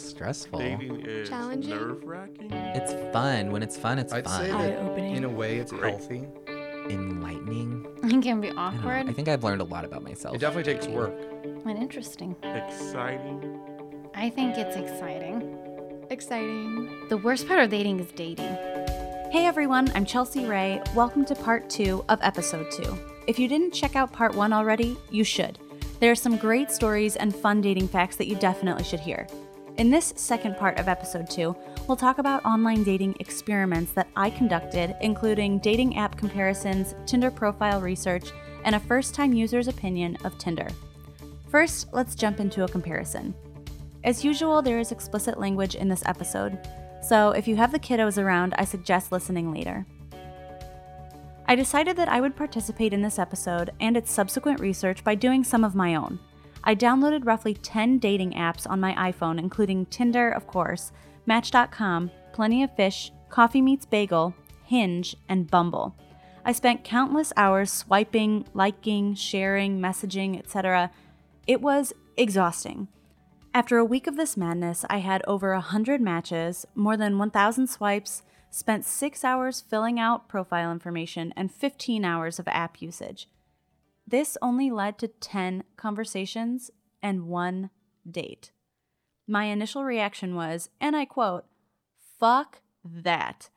stressful. Dating is Challenging? nerve wracking. It's fun. When it's fun, it's I'd fun. say that Eye-opening. in a way it's Great. healthy. Enlightening. It can be I, don't know. awkward I think I've learned a lot about myself. It definitely takes work. and interesting. Exciting. I think it's exciting. Exciting. The worst part of dating is dating. Hey everyone, I'm Chelsea Ray. Welcome to part two of episode two. If you didn't check out part one already, you should. There are some great stories and fun dating facts that you definitely should hear. In this second part of episode two, we'll talk about online dating experiments that I conducted, including dating app comparisons, Tinder profile research, and a first time user's opinion of Tinder. First, let's jump into a comparison. As usual, there is explicit language in this episode, so if you have the kiddos around, I suggest listening later. I decided that I would participate in this episode and its subsequent research by doing some of my own. I downloaded roughly 10 dating apps on my iPhone, including Tinder, of course, Match.com, Plenty of Fish, Coffee Meets Bagel, Hinge, and Bumble. I spent countless hours swiping, liking, sharing, messaging, etc. It was exhausting. After a week of this madness, I had over 100 matches, more than 1,000 swipes, spent six hours filling out profile information, and 15 hours of app usage. This only led to 10 conversations and one date. My initial reaction was, and I quote, fuck that.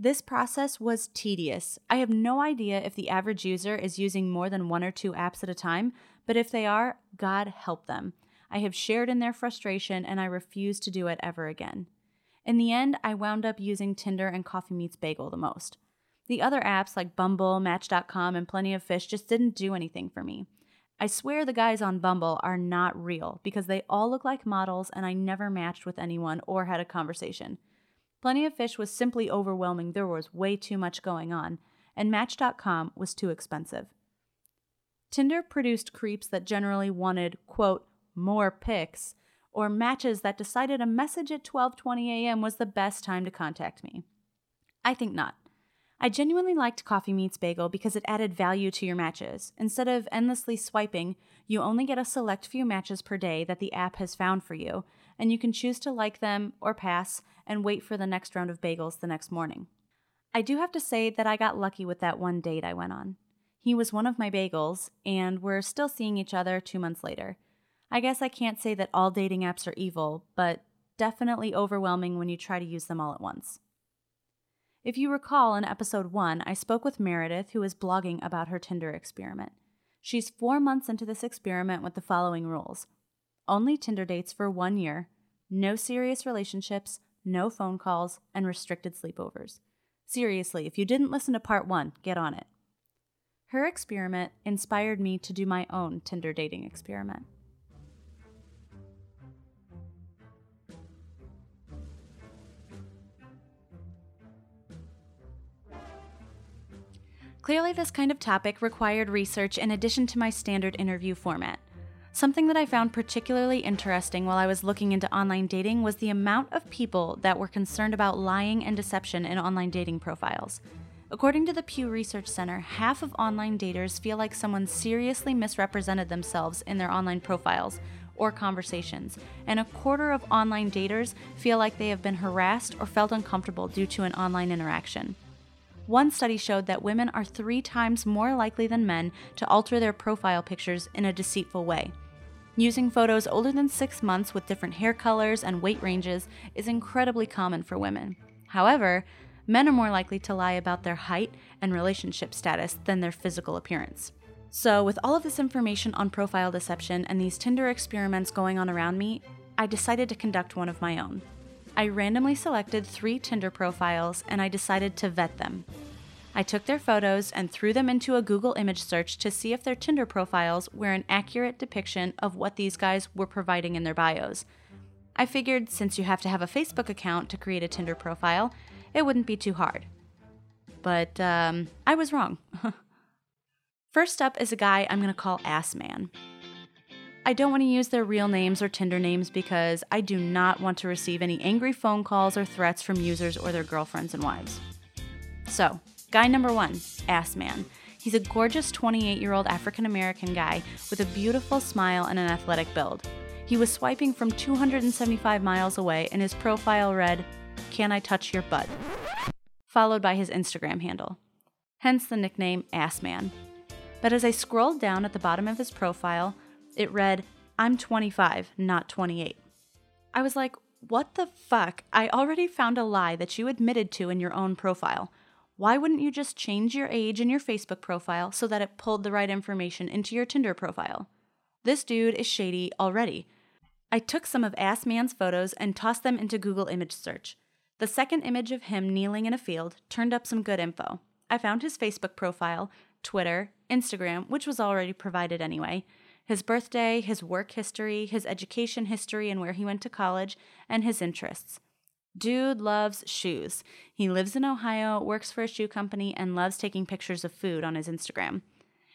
This process was tedious. I have no idea if the average user is using more than one or two apps at a time, but if they are, God help them. I have shared in their frustration and I refuse to do it ever again. In the end, I wound up using Tinder and Coffee Meets Bagel the most. The other apps like Bumble, Match.com, and Plenty of Fish just didn't do anything for me. I swear the guys on Bumble are not real because they all look like models and I never matched with anyone or had a conversation. Plenty of Fish was simply overwhelming, there was way too much going on, and Match.com was too expensive. Tinder produced creeps that generally wanted, quote, more pics, or matches that decided a message at 12:20 a.m. was the best time to contact me. I think not. I genuinely liked Coffee Meets Bagel because it added value to your matches. Instead of endlessly swiping, you only get a select few matches per day that the app has found for you, and you can choose to like them or pass and wait for the next round of bagels the next morning. I do have to say that I got lucky with that one date I went on. He was one of my bagels, and we're still seeing each other two months later. I guess I can't say that all dating apps are evil, but definitely overwhelming when you try to use them all at once. If you recall in episode 1, I spoke with Meredith, who is blogging about her Tinder experiment. She's four months into this experiment with the following rules only Tinder dates for one year, no serious relationships, no phone calls, and restricted sleepovers. Seriously, if you didn't listen to part 1, get on it. Her experiment inspired me to do my own Tinder dating experiment. Clearly, this kind of topic required research in addition to my standard interview format. Something that I found particularly interesting while I was looking into online dating was the amount of people that were concerned about lying and deception in online dating profiles. According to the Pew Research Center, half of online daters feel like someone seriously misrepresented themselves in their online profiles or conversations, and a quarter of online daters feel like they have been harassed or felt uncomfortable due to an online interaction. One study showed that women are three times more likely than men to alter their profile pictures in a deceitful way. Using photos older than six months with different hair colors and weight ranges is incredibly common for women. However, men are more likely to lie about their height and relationship status than their physical appearance. So, with all of this information on profile deception and these Tinder experiments going on around me, I decided to conduct one of my own. I randomly selected three Tinder profiles and I decided to vet them. I took their photos and threw them into a Google image search to see if their Tinder profiles were an accurate depiction of what these guys were providing in their bios. I figured since you have to have a Facebook account to create a Tinder profile, it wouldn't be too hard. But um, I was wrong. First up is a guy I'm going to call Ass Man. I don't want to use their real names or Tinder names because I do not want to receive any angry phone calls or threats from users or their girlfriends and wives. So, guy number one, Ass Man. He's a gorgeous 28 year old African American guy with a beautiful smile and an athletic build. He was swiping from 275 miles away, and his profile read, Can I touch your butt? Followed by his Instagram handle. Hence the nickname Assman. But as I scrolled down at the bottom of his profile, it read, I'm 25, not 28. I was like, what the fuck? I already found a lie that you admitted to in your own profile. Why wouldn't you just change your age in your Facebook profile so that it pulled the right information into your Tinder profile? This dude is shady already. I took some of Ass Man's photos and tossed them into Google image search. The second image of him kneeling in a field turned up some good info. I found his Facebook profile, Twitter, Instagram, which was already provided anyway, his birthday, his work history, his education history and where he went to college, and his interests. Dude loves shoes. He lives in Ohio, works for a shoe company, and loves taking pictures of food on his Instagram.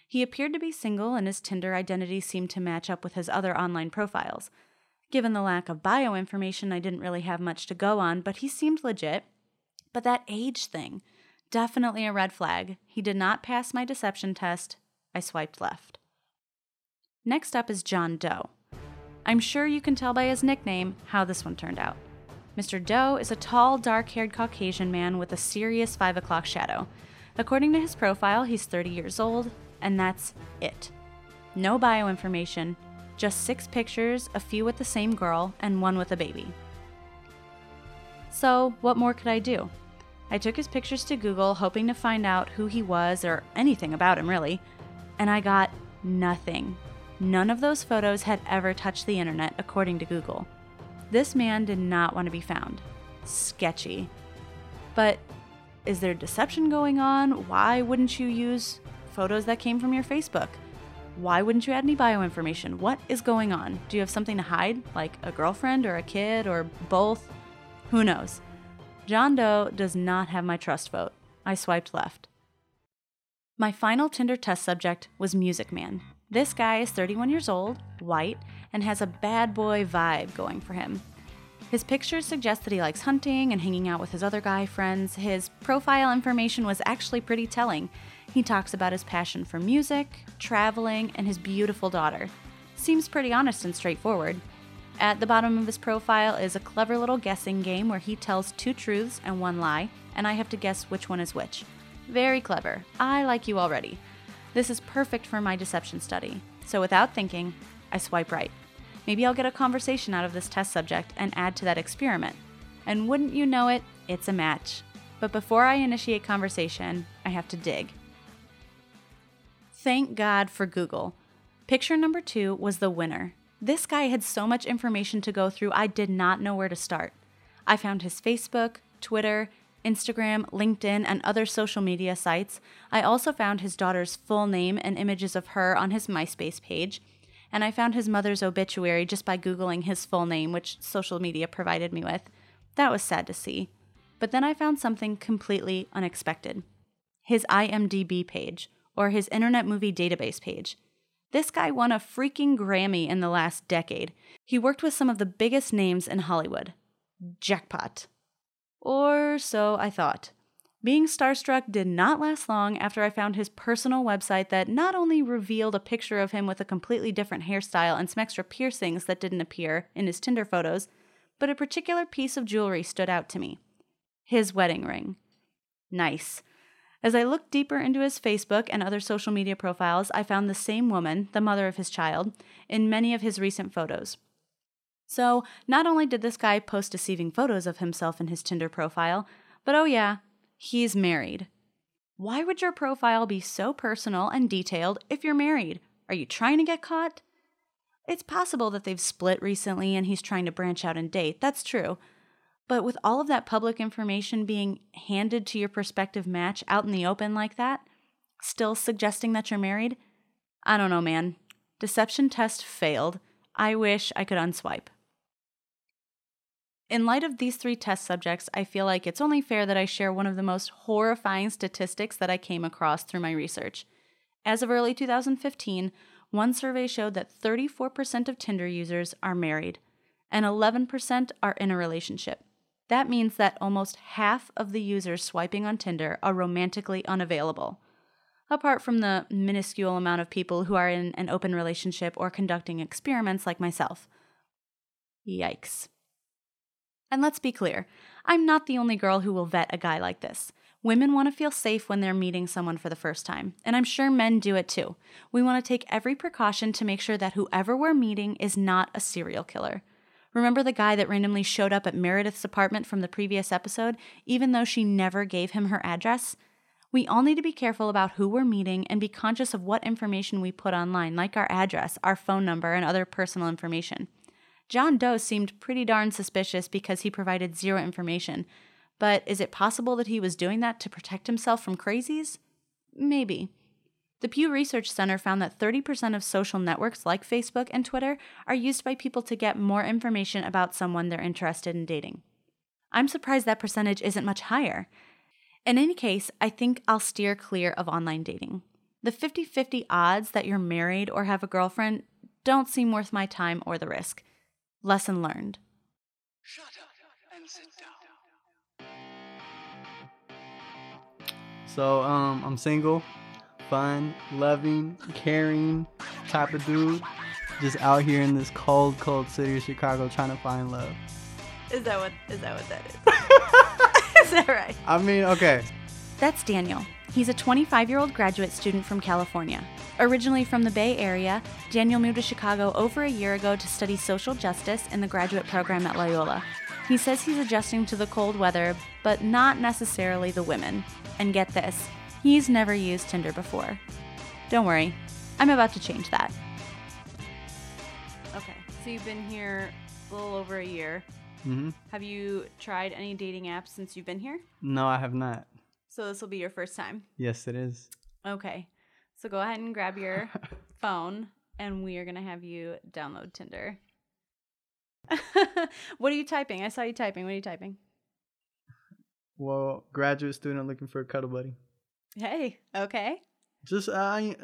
He appeared to be single, and his Tinder identity seemed to match up with his other online profiles. Given the lack of bio information, I didn't really have much to go on, but he seemed legit. But that age thing, definitely a red flag. He did not pass my deception test. I swiped left. Next up is John Doe. I'm sure you can tell by his nickname how this one turned out. Mr. Doe is a tall, dark haired Caucasian man with a serious 5 o'clock shadow. According to his profile, he's 30 years old, and that's it. No bio information, just six pictures, a few with the same girl, and one with a baby. So, what more could I do? I took his pictures to Google, hoping to find out who he was or anything about him, really, and I got nothing. None of those photos had ever touched the internet, according to Google. This man did not want to be found. Sketchy. But is there deception going on? Why wouldn't you use photos that came from your Facebook? Why wouldn't you add any bio information? What is going on? Do you have something to hide, like a girlfriend or a kid or both? Who knows? John Doe does not have my trust vote. I swiped left. My final Tinder test subject was Music Man. This guy is 31 years old, white, and has a bad boy vibe going for him. His pictures suggest that he likes hunting and hanging out with his other guy friends. His profile information was actually pretty telling. He talks about his passion for music, traveling, and his beautiful daughter. Seems pretty honest and straightforward. At the bottom of his profile is a clever little guessing game where he tells two truths and one lie, and I have to guess which one is which. Very clever. I like you already. This is perfect for my deception study. So without thinking, I swipe right. Maybe I'll get a conversation out of this test subject and add to that experiment. And wouldn't you know it, it's a match. But before I initiate conversation, I have to dig. Thank God for Google. Picture number two was the winner. This guy had so much information to go through, I did not know where to start. I found his Facebook, Twitter, Instagram, LinkedIn, and other social media sites. I also found his daughter's full name and images of her on his MySpace page. And I found his mother's obituary just by Googling his full name, which social media provided me with. That was sad to see. But then I found something completely unexpected his IMDb page, or his Internet Movie Database page. This guy won a freaking Grammy in the last decade. He worked with some of the biggest names in Hollywood. Jackpot. Or so I thought. Being starstruck did not last long after I found his personal website that not only revealed a picture of him with a completely different hairstyle and some extra piercings that didn't appear in his Tinder photos, but a particular piece of jewelry stood out to me his wedding ring. Nice. As I looked deeper into his Facebook and other social media profiles, I found the same woman, the mother of his child, in many of his recent photos. So, not only did this guy post deceiving photos of himself in his Tinder profile, but oh yeah, he's married. Why would your profile be so personal and detailed if you're married? Are you trying to get caught? It's possible that they've split recently and he's trying to branch out and date. That's true. But with all of that public information being handed to your prospective match out in the open like that, still suggesting that you're married? I don't know, man. Deception test failed. I wish I could unswipe. In light of these three test subjects, I feel like it's only fair that I share one of the most horrifying statistics that I came across through my research. As of early 2015, one survey showed that 34% of Tinder users are married and 11% are in a relationship. That means that almost half of the users swiping on Tinder are romantically unavailable. Apart from the minuscule amount of people who are in an open relationship or conducting experiments like myself. Yikes. And let's be clear I'm not the only girl who will vet a guy like this. Women want to feel safe when they're meeting someone for the first time, and I'm sure men do it too. We want to take every precaution to make sure that whoever we're meeting is not a serial killer. Remember the guy that randomly showed up at Meredith's apartment from the previous episode, even though she never gave him her address? We all need to be careful about who we're meeting and be conscious of what information we put online, like our address, our phone number, and other personal information. John Doe seemed pretty darn suspicious because he provided zero information. But is it possible that he was doing that to protect himself from crazies? Maybe. The Pew Research Center found that 30% of social networks like Facebook and Twitter are used by people to get more information about someone they're interested in dating. I'm surprised that percentage isn't much higher. In any case, I think I'll steer clear of online dating. The 50 50 odds that you're married or have a girlfriend don't seem worth my time or the risk. Lesson learned. Shut up and sit down. So um, I'm single, fun, loving, caring type of dude. Just out here in this cold, cold city of Chicago trying to find love. Is that what is that what that is? is that right? I mean, okay. That's Daniel. He's a 25 year old graduate student from California. Originally from the Bay Area, Daniel moved to Chicago over a year ago to study social justice in the graduate program at Loyola. He says he's adjusting to the cold weather, but not necessarily the women. And get this, he's never used Tinder before. Don't worry, I'm about to change that. Okay, so you've been here a little over a year. hmm Have you tried any dating apps since you've been here? No, I have not. So this will be your first time. Yes, it is. Okay. So go ahead and grab your phone and we are going to have you download Tinder. what are you typing? I saw you typing. What are you typing? Well, graduate student looking for a cuddle buddy. Hey, okay. Just uh, I,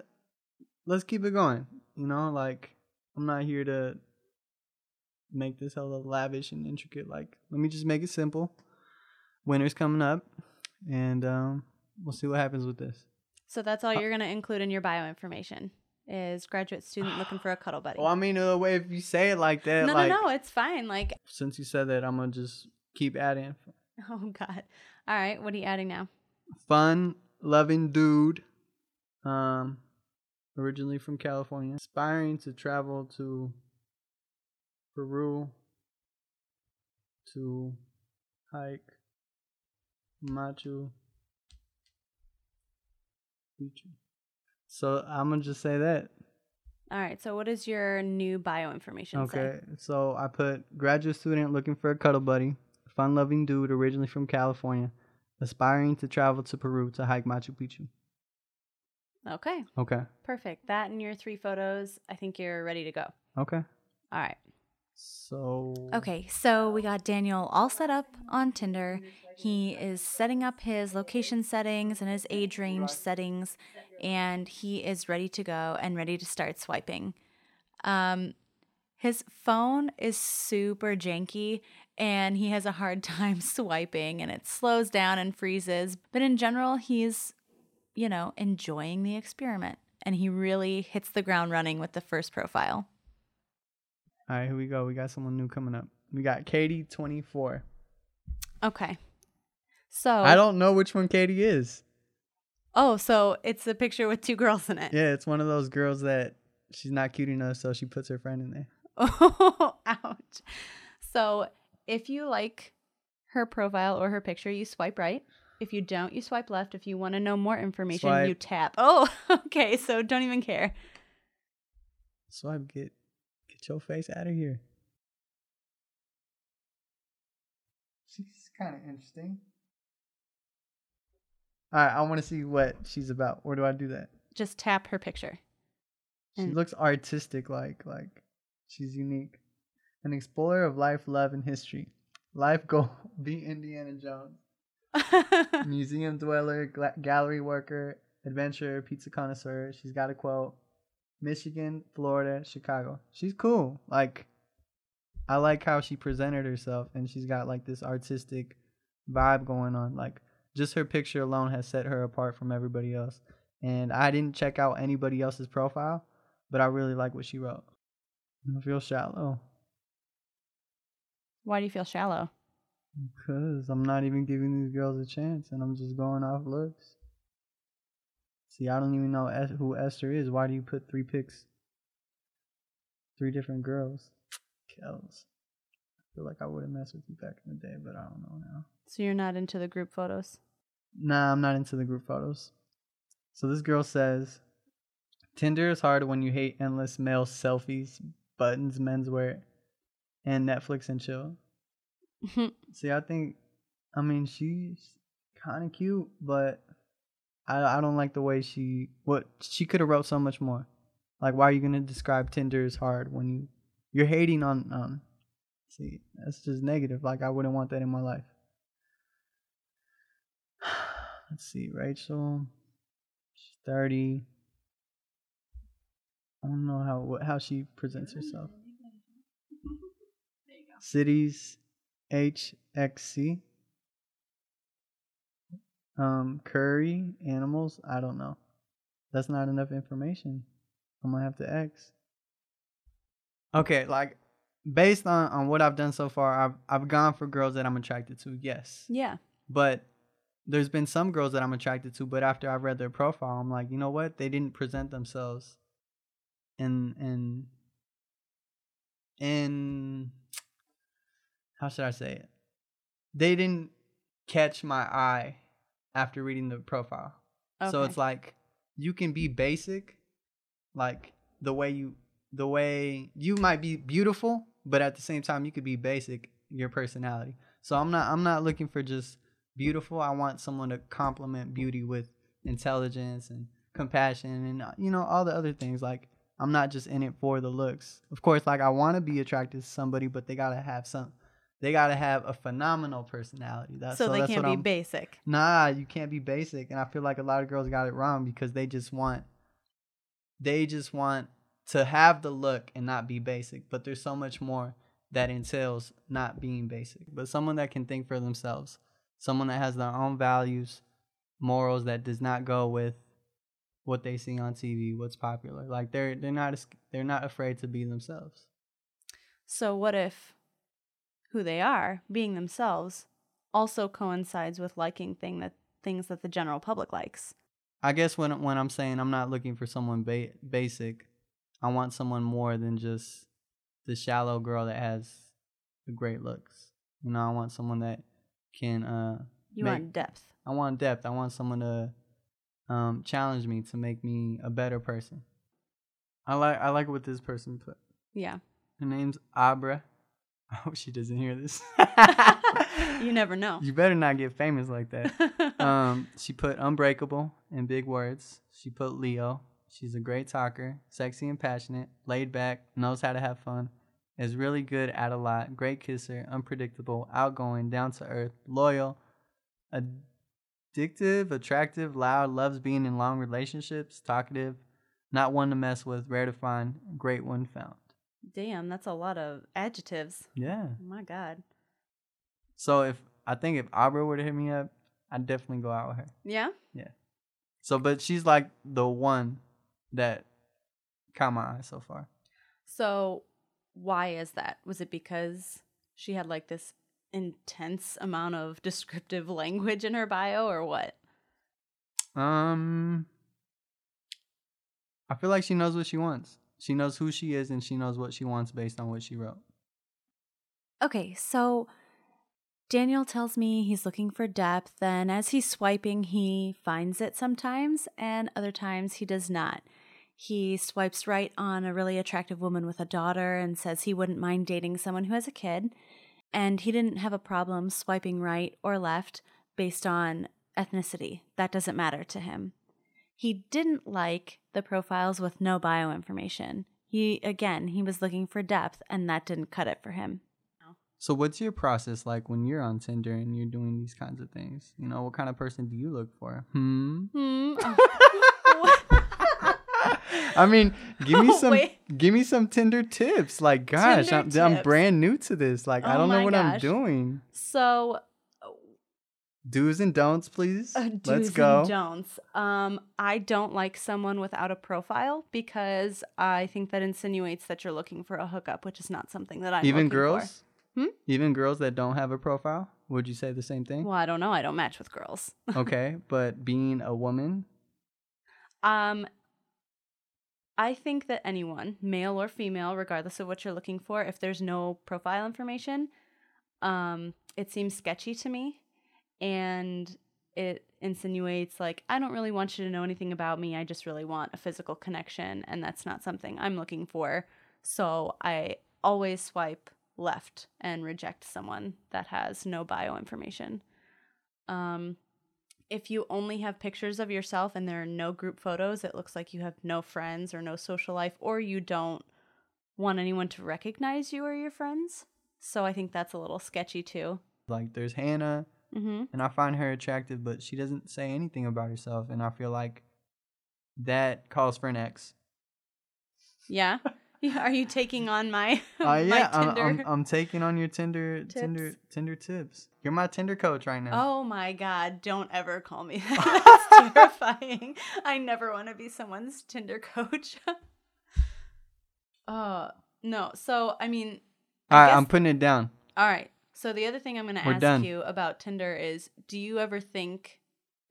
let's keep it going. You know, like I'm not here to make this hella lavish and intricate. Like, let me just make it simple. Winter's coming up, and um, we'll see what happens with this. So that's all you're going to include in your bio information is graduate student looking for a cuddle buddy. Well, I mean, the way if you say it like that, no, like no, no, it's fine. Like, since you said that, I'm gonna just keep adding. oh god. All right, what are you adding now? Fun, loving dude. Um, originally from California, aspiring to travel to Peru to hike Machu Picchu. So I'm gonna just say that. All right, so what is your new bio information say? Okay, so I put graduate student looking for a cuddle buddy, fun loving dude originally from California, aspiring to travel to Peru to hike Machu Picchu. Okay, Okay. perfect. That and your three photos, I think you're ready to go. Okay. All right. So Okay, so we got Daniel all set up on Tinder. He is setting up his location settings and his age range settings, and he is ready to go and ready to start swiping. Um, his phone is super janky, and he has a hard time swiping, and it slows down and freezes. But in general, he's, you know, enjoying the experiment, and he really hits the ground running with the first profile. All right, here we go. We got someone new coming up. We got Katie, 24. Okay. So I don't know which one Katie is. Oh, so it's a picture with two girls in it. Yeah, it's one of those girls that she's not cute enough, so she puts her friend in there. Oh, ouch. So if you like her profile or her picture, you swipe right. If you don't, you swipe left. If you want to know more information, you tap. Oh, okay. So don't even care. Swipe, get get your face out of here. She's kind of interesting. All right, I want to see what she's about. Where do I do that? Just tap her picture. She And- looks artistic, like like she's unique. An explorer of life, love, and history. Life goal: be Indiana Jones. Museum dweller, gla- gallery worker, adventurer, pizza connoisseur. She's got a quote: Michigan, Florida, Chicago. She's cool. Like, I like how she presented herself, and she's got like this artistic vibe going on. Like, just her picture alone has set her apart from everybody else. And I didn't check out anybody else's profile, but I really like what she wrote. I feel shallow. Why do you feel shallow? Because I'm not even giving these girls a chance and I'm just going off looks. See, I don't even know who Esther is. Why do you put three pics? Three different girls. Kels. I feel like I would have messed with you back in the day, but I don't know now. So you're not into the group photos? Nah, I'm not into the group photos. So this girl says Tinder is hard when you hate endless male selfies, buttons, menswear, and Netflix and chill. See, I think, I mean, she's kind of cute, but I I don't like the way she what she could have wrote so much more. Like, why are you gonna describe Tinder as hard when you you're hating on on? See, that's just negative. Like, I wouldn't want that in my life. Let's see, Rachel. She's thirty. I don't know how what, how she presents herself. Cities, HXC. Um, curry, animals. I don't know. That's not enough information. I'm gonna have to X. Okay, like based on on what I've done so far, I've I've gone for girls that I'm attracted to. Yes, yeah. but there's been some girls that I'm attracted to, but after I've read their profile, I'm like, you know what? They didn't present themselves in in in how should I say it? They didn't catch my eye after reading the profile. So it's like you can be basic, like the way you the way you might be beautiful, but at the same time you could be basic your personality. So I'm not I'm not looking for just beautiful. I want someone to complement beauty with intelligence and compassion and uh, you know all the other things like I'm not just in it for the looks. Of course, like I want to be attracted to somebody, but they got to have some they got to have a phenomenal personality. That's so, they that's can't be I'm- basic. Nah, you can't be basic. And I feel like a lot of girls got it wrong because they just want they just want to have the look and not be basic. But there's so much more that entails not being basic. But someone that can think for themselves, someone that has their own values, morals that does not go with what they see on TV, what's popular. Like they're they're not they're not afraid to be themselves. So what if who they are, being themselves, also coincides with liking thing that things that the general public likes? I guess when when I'm saying I'm not looking for someone ba- basic, I want someone more than just the shallow girl that has the great looks. You know, I want someone that can. uh You make- want depth. I want depth. I want someone to um challenge me to make me a better person. I like I like what this person put. Yeah. Her name's Abra. I hope she doesn't hear this. You never know. You better not get famous like that. um, she put unbreakable in big words. She put Leo. She's a great talker, sexy and passionate, laid back, knows how to have fun, is really good at a lot, great kisser, unpredictable, outgoing, down to earth, loyal, addictive, attractive, loud, loves being in long relationships, talkative, not one to mess with, rare to find, great when found. Damn, that's a lot of adjectives. Yeah. Oh my god. So if I think if Abra were to hit me up, I'd definitely go out with her. Yeah. Yeah? So, but she's like the one that caught my eye so far. So why is that? Was it because she had like this intense amount of descriptive language in her bio or what? Um, I feel like she knows what she wants. She knows who she is and she knows what she wants based on what she wrote. Okay, so Daniel tells me he's looking for depth, and as he's swiping, he finds it sometimes, and other times he does not. He swipes right on a really attractive woman with a daughter and says he wouldn't mind dating someone who has a kid, and he didn't have a problem swiping right or left based on ethnicity. That doesn't matter to him. He didn't like the profiles with no bio information. He, again, he was looking for depth, and that didn't cut it for him. So, what's your process like when you're on Tinder and you're doing these kinds of things? You know, what kind of person do you look for? Hmm. Hmm. I mean, give me some Wait. give me some Tinder tips. Like, gosh, I'm, Tinder I'm brand new to this. Like, I Oh don't know what I'm doing. So, Do's and don'ts, please. uh, Let's do's go. and don'ts. Um, I don't like someone without a profile because I think that insinuates that you're looking for a hookup, which is not something that I'm Even girls? Hmm? Even girls that don't have a profile, would you say the same thing? Well, I don't know. I don't match with girls. okay, but being a woman, Um, I think that anyone, male or female, regardless of what you're looking for, if there's no profile information, um, it seems sketchy to me, and it insinuates like I don't really want you to know anything about me. I just really want a physical connection, and that's not something I'm looking for. So I always swipe left and reject someone that has no bio information. Um, if you only have pictures of yourself and there are no group photos, it looks like you have no friends or no social life, or you don't want anyone to recognize you or your friends. So I think that's a little sketchy too. like there's Hannah, Mm-hmm. and I find her attractive, but she doesn't say anything about herself, and I feel like that calls for an ex. Yeah. Are you taking on my, Uh, my yeah, I'm, Tinder? I'm, I'm taking on your Tinder, Tinder, Tips? Tinder tips. You're my Tinder coach right now. Oh my god, don't ever call me that. That's terrifying. I never want to be someone's Tinder coach. uh no. So, I mean, I All right, I'm putting it down. All right. So the other thing I'm going to ask done. you about Tinder is do you ever think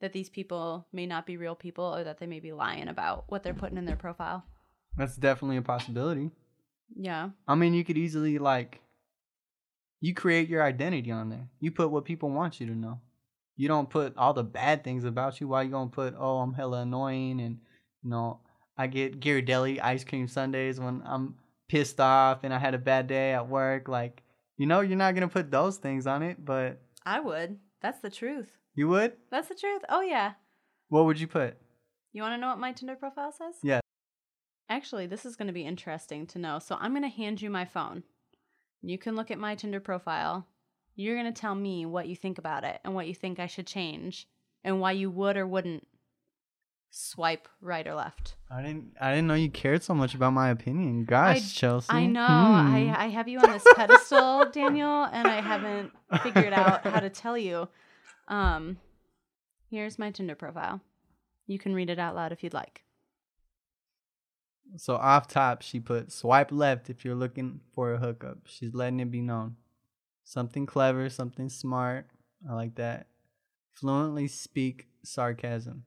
that these people may not be real people or that they may be lying about what they're putting in their profile? That's definitely a possibility. Yeah. I mean, you could easily like, you create your identity on there. You put what people want you to know. You don't put all the bad things about you. Why you gonna put, oh, I'm hella annoying and you know, I get Ghirardelli ice cream sundaes when I'm pissed off and I had a bad day at work. Like, you know, you're not gonna put those things on it, but I would. That's the truth. you would. That's the truth. Oh yeah. What would you put? You want to know what my Tinder profile says? Yeah. Actually, this is going to be interesting to know. So I'm going to hand you my phone. You can look at my Tinder profile. You're going to tell me what you think about it and what you think I should change and why you would or wouldn't swipe right or left. I didn't. I didn't know you cared so much about my opinion. Gosh, Chelsea. I know. Hmm. I, I have you on this pedestal, Daniel, and I haven't figured out how to tell you. Um, here's my Tinder profile. You can read it out loud if you'd like. So off top, she put swipe left if you're looking for a hookup. She's letting it be known. Something clever, something smart. I like that. Fluently speak sarcasm.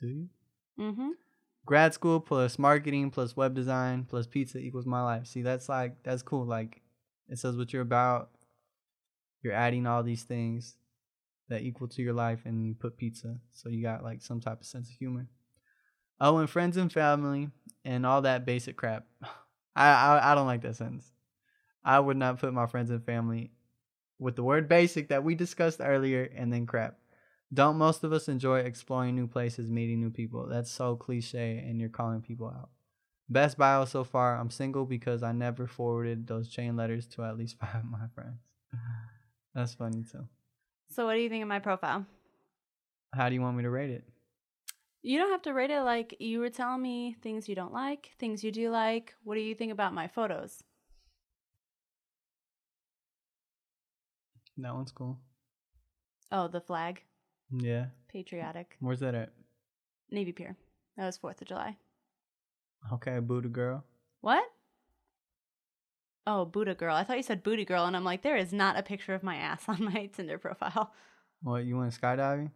Do you? Mm-hmm. Grad school plus marketing plus web design plus pizza equals my life. See, that's like that's cool. Like it says what you're about. You're adding all these things that equal to your life, and you put pizza. So you got like some type of sense of humor. Oh, and friends and family and all that basic crap. I, I I don't like that sentence. I would not put my friends and family with the word basic that we discussed earlier and then crap. Don't most of us enjoy exploring new places, meeting new people? That's so cliche and you're calling people out. Best bio so far, I'm single because I never forwarded those chain letters to at least five of my friends. That's funny too. So, what do you think of my profile? How do you want me to rate it? You don't have to rate it like you were telling me things you don't like, things you do like. What do you think about my photos? That one's cool. Oh, the flag, Yeah. patriotic, Where's that at? Navy Pier. That was 4th of July. Okay, Buddha girl. What? Oh, Buddha girl. I thought you said booty girl, and I'm like, there is not a picture of my ass on my Tinder profile. What, you went skydiving?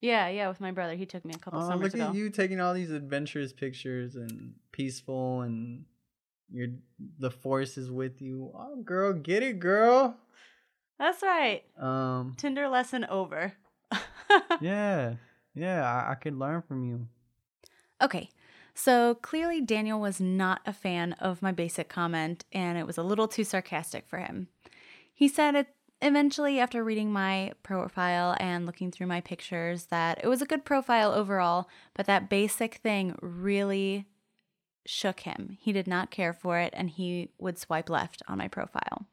Yeah, yeah, with my brother. He took me a couple Oh, summers look ago. at you taking all these adventurous pictures and peaceful and you're the force is with you. Oh girl, get it, girl. That's right. Um Tinder lesson over. yeah. Yeah, I, I could learn from you. Okay, so clearly Daniel was not a fan of my basic comment, and it was a little too sarcastic for him. He said it eventually, after reading my profile and looking through my pictures, that it was a good profile overall, but that basic thing really shook him. He did not care for it, and he would swipe left on my profile.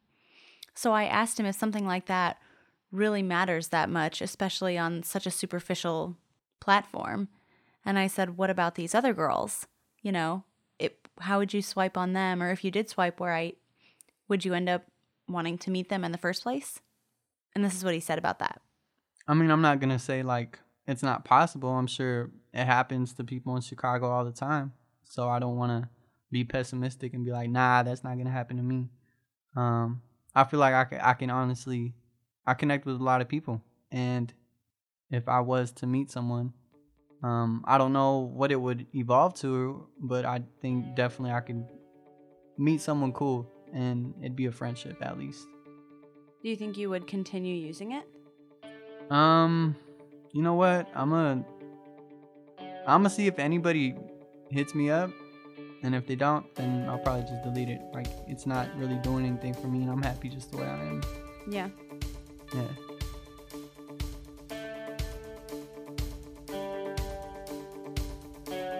So I asked him if something like that really matters that much, especially on such a superficial platform. And I said, What about these other girls? You know, it, how would you swipe on them? Or if you did swipe right, would you end up wanting to meet them in the first place? And this is what he said about that. I mean, I'm not gonna say like it's not possible. I'm sure it happens to people in Chicago all the time. So I don't wanna be pessimistic and be like, nah, that's not gonna happen to me. Um, I feel like I can, I can honestly, I connect with a lot of people, and if I was to meet someone, um, I don't know what it would evolve to, but I think definitely I could meet someone cool, and it'd be a friendship at least. Do you think you would continue using it? Um, you know what? I'm gonna I'm gonna see if anybody hits me up, and if they don't, then I'll probably just delete it. Like it's not really doing anything for me, and I'm happy just the way I am. Yeah. Yeah.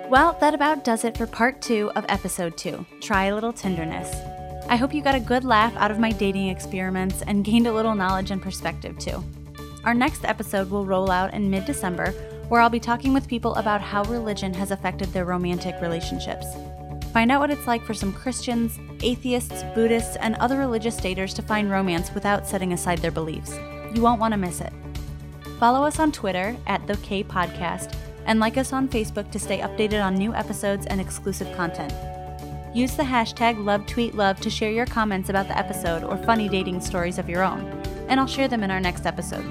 Well, that about does it for part two of episode two Try a Little Tenderness. I hope you got a good laugh out of my dating experiments and gained a little knowledge and perspective too. Our next episode will roll out in mid December, where I'll be talking with people about how religion has affected their romantic relationships. Find out what it's like for some Christians, atheists, Buddhists, and other religious daters to find romance without setting aside their beliefs. You won't want to miss it. Follow us on Twitter at The K Podcast and like us on Facebook to stay updated on new episodes and exclusive content. Use the hashtag LoveTweetLove to share your comments about the episode or funny dating stories of your own, and I'll share them in our next episode.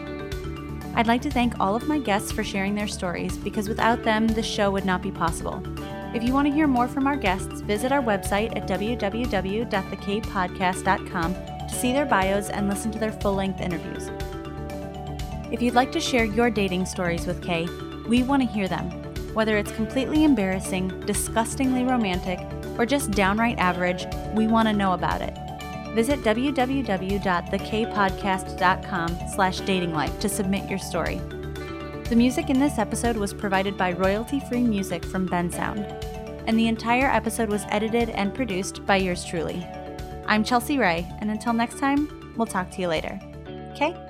I'd like to thank all of my guests for sharing their stories because without them, this show would not be possible. If you want to hear more from our guests, visit our website at www.thekpodcast.com to see their bios and listen to their full length interviews. If you'd like to share your dating stories with Kay, we want to hear them. Whether it's completely embarrassing, disgustingly romantic, or just downright average, we want to know about it. Visit www.thekpodcast.com slash datinglife to submit your story. The music in this episode was provided by royalty-free music from Bensound, and the entire episode was edited and produced by yours truly. I'm Chelsea Ray, and until next time, we'll talk to you later. Okay?